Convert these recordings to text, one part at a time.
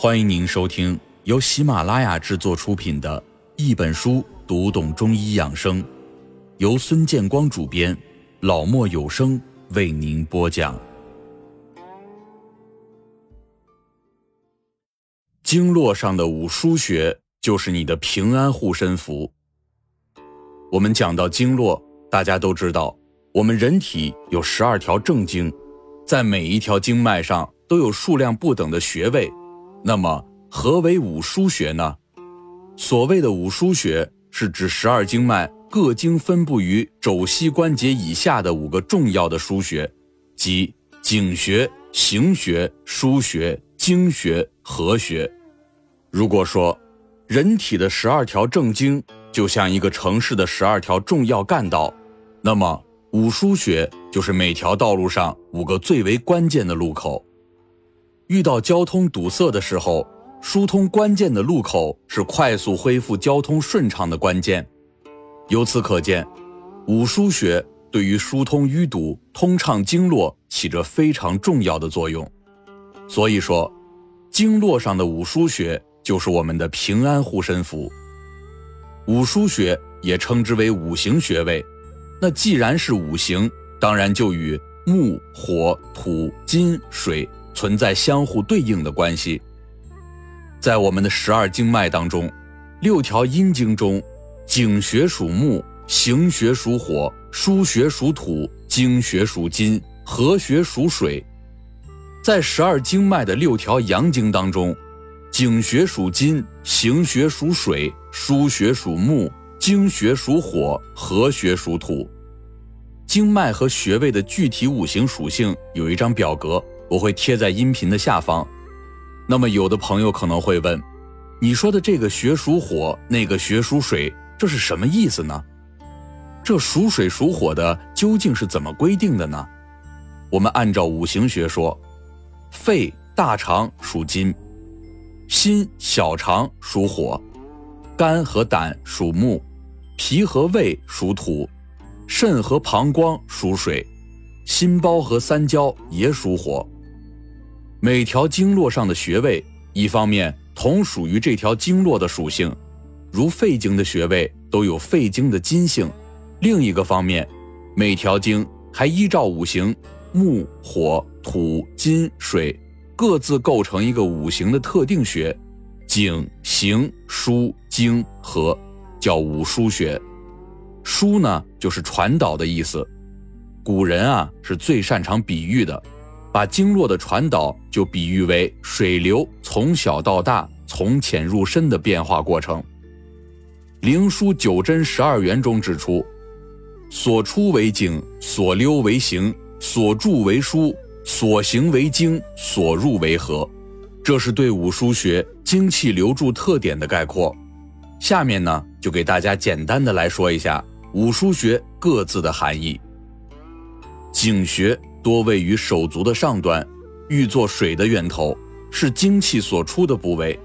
欢迎您收听由喜马拉雅制作出品的《一本书读懂中医养生》，由孙建光主编，老莫有声为您播讲。经络上的五腧穴就是你的平安护身符。我们讲到经络，大家都知道，我们人体有十二条正经，在每一条经脉上都有数量不等的穴位。那么，何为五腧穴呢？所谓的五腧穴，是指十二经脉各经分布于肘膝关节以下的五个重要的腧穴，即井穴、行穴、腧穴、经穴、合穴。如果说，人体的十二条正经就像一个城市的十二条重要干道，那么五腧穴就是每条道路上五个最为关键的路口。遇到交通堵塞的时候，疏通关键的路口是快速恢复交通顺畅的关键。由此可见，五腧穴对于疏通淤堵、通畅经络起着非常重要的作用。所以说，经络上的五腧穴就是我们的平安护身符。五腧穴也称之为五行穴位。那既然是五行，当然就与木、火、土、金、水。存在相互对应的关系。在我们的十二经脉当中，六条阴经中，井穴属木，行穴属火，腧穴属土，经穴属金，合穴属水。在十二经脉的六条阳经当中，井穴属金，行穴属水，腧穴属木，经穴属火，合穴属土。经脉和穴位的具体五行属性有一张表格。我会贴在音频的下方。那么，有的朋友可能会问：“你说的这个穴属火，那个穴属水，这是什么意思呢？这属水属火的究竟是怎么规定的呢？”我们按照五行学说，肺、大肠属金，心、小肠属火，肝和胆属木，脾和胃属土，肾和膀胱属水，心包和三焦也属火。每条经络上的穴位，一方面同属于这条经络的属性，如肺经的穴位都有肺经的金性；另一个方面，每条经还依照五行木、火、土、金、水各自构成一个五行的特定穴，井、行、书、经、和，叫五腧穴。枢呢，就是传导的意思。古人啊，是最擅长比喻的。把经络的传导就比喻为水流从小到大、从浅入深的变化过程。《灵枢·九针十二元》中指出：“所出为经，所溜为行，所注为枢，所行为经，所入为合。”这是对五腧穴精气流注特点的概括。下面呢，就给大家简单的来说一下五腧穴各自的含义。井穴。多位于手足的上端，欲作水的源头，是精气所出的部位。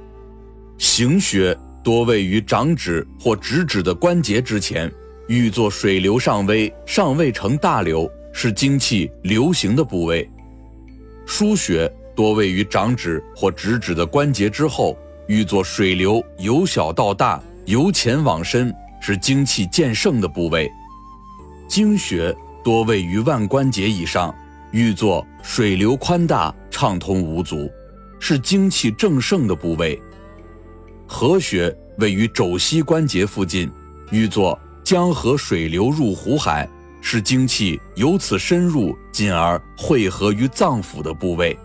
行穴多位于掌指或指指的关节之前，欲作水流上微，尚未成大流，是精气流行的部位。腧穴多位于掌指或指指的关节之后，欲作水流由小到大，由浅往深，是精气渐盛的部位。经穴多位于腕关节以上。欲作水流宽大、畅通无阻，是精气正盛的部位。合穴位于肘膝关节附近，欲作江河水流入湖海，是精气由此深入，进而汇合于脏腑的部位。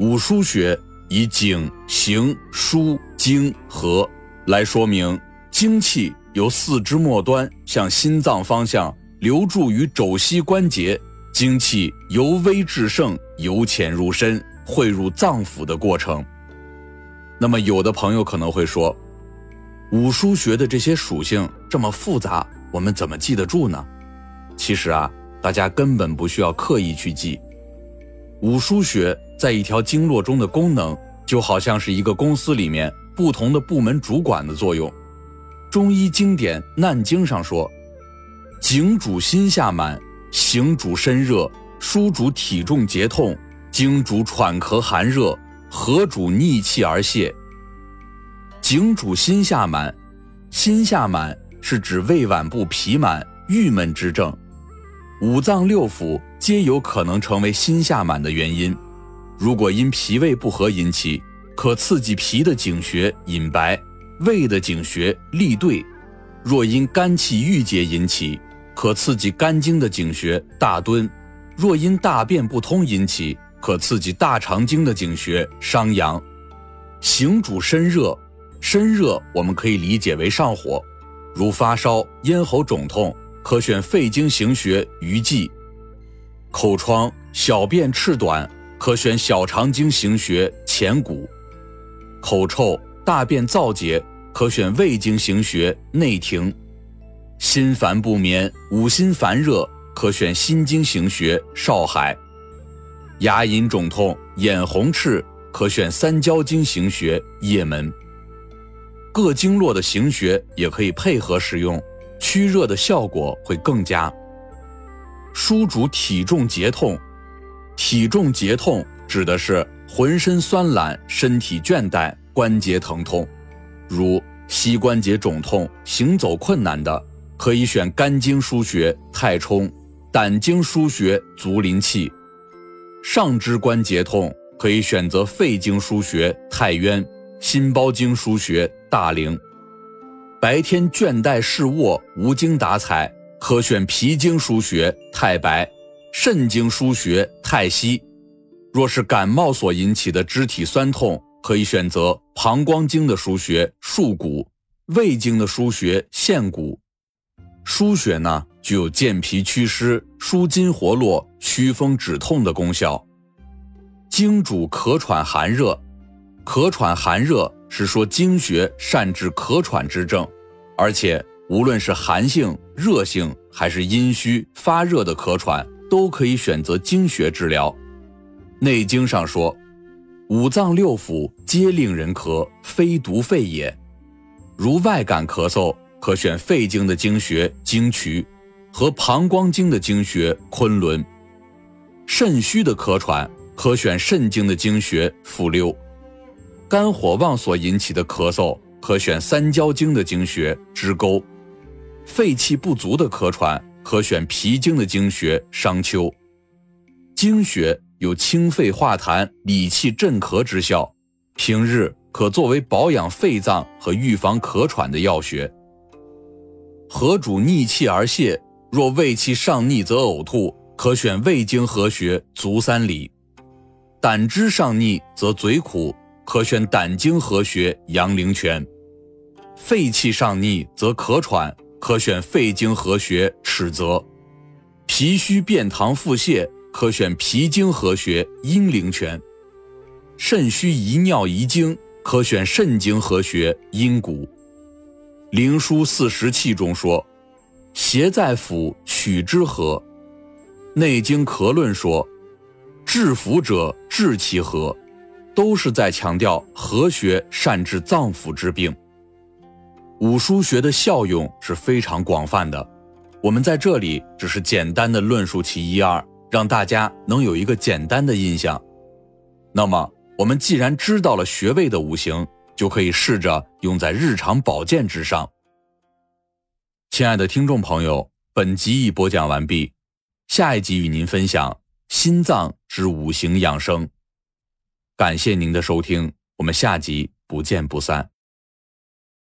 五腧穴以颈、行、枢、经、合来说明，精气由四肢末端向心脏方向流注于肘膝关节。精气由微至盛，由浅入深，汇入脏腑的过程。那么，有的朋友可能会说，五腧穴的这些属性这么复杂，我们怎么记得住呢？其实啊，大家根本不需要刻意去记。五腧穴在一条经络中的功能，就好像是一个公司里面不同的部门主管的作用。中医经典《难经》上说：“井主心下满。”行主身热，枢主体重结痛，经主喘咳寒热，合主逆气而泄。颈主心下满，心下满是指胃脘部痞满、郁闷之症。五脏六腑皆有可能成为心下满的原因。如果因脾胃不和引起，可刺激脾的井穴隐白，胃的井穴立兑；若因肝气郁结引起，可刺激肝经的井穴大敦；若因大便不通引起，可刺激大肠经的井穴商阳。行主身热，身热我们可以理解为上火，如发烧、咽喉肿痛，可选肺经行穴鱼际；口疮、小便赤短，可选小肠经行穴前谷。口臭、大便燥结，可选胃经行穴内庭；心烦不眠、五心烦热，可选心经行穴少海；牙龈肿痛、眼红赤，可选三焦经行穴液门。各经络的行穴也可以配合使用，驱热的效果会更佳。疏主体重结痛，体重结痛指的是。浑身酸懒、身体倦怠、关节疼痛，如膝关节肿痛、行走困难的，可以选肝经腧穴太冲，胆经腧穴足临气；上肢关节痛，可以选择肺经腧穴太渊，心包经腧穴大陵；白天倦怠嗜卧、无精打采，可选脾经腧穴太白，肾经腧穴太溪。若是感冒所引起的肢体酸痛，可以选择膀胱经的腧穴束骨，胃经的腧穴陷骨。腧穴呢，具有健脾祛湿、舒筋活络、祛风止痛的功效。经主咳喘寒热，咳喘寒热是说经穴善治咳喘之症，而且无论是寒性、热性，还是阴虚发热的咳喘，都可以选择经穴治疗。《内经》上说，五脏六腑皆令人咳，非独肺也。如外感咳嗽，可选肺经的经穴经渠，和膀胱经的经穴昆仑；肾虚的咳喘，可选肾经的经穴复溜；肝火旺所引起的咳嗽，可选三焦经的经穴支沟；肺气不足的咳喘，可选脾经的经穴商丘。经穴。有清肺化痰、理气镇咳之效，平日可作为保养肺脏和预防咳喘的药穴。合主逆气而泄，若胃气上逆则呕吐，可选胃经合穴足三里；胆汁上逆则嘴苦，可选胆经合穴阳陵泉；肺气上逆则咳喘，可选肺经合穴尺泽；脾虚便溏腹泻。可选脾经合穴阴陵泉，肾虚遗尿遗精，可选肾经合穴阴谷。《灵枢四时气》中说：“邪在腑，取之和。”《内经咳论》说：“治腑者治其和。”都是在强调合穴善治脏腑之病。五腧穴的效用是非常广泛的，我们在这里只是简单的论述其一二。让大家能有一个简单的印象。那么，我们既然知道了穴位的五行，就可以试着用在日常保健之上。亲爱的听众朋友，本集已播讲完毕，下一集与您分享心脏之五行养生。感谢您的收听，我们下集不见不散。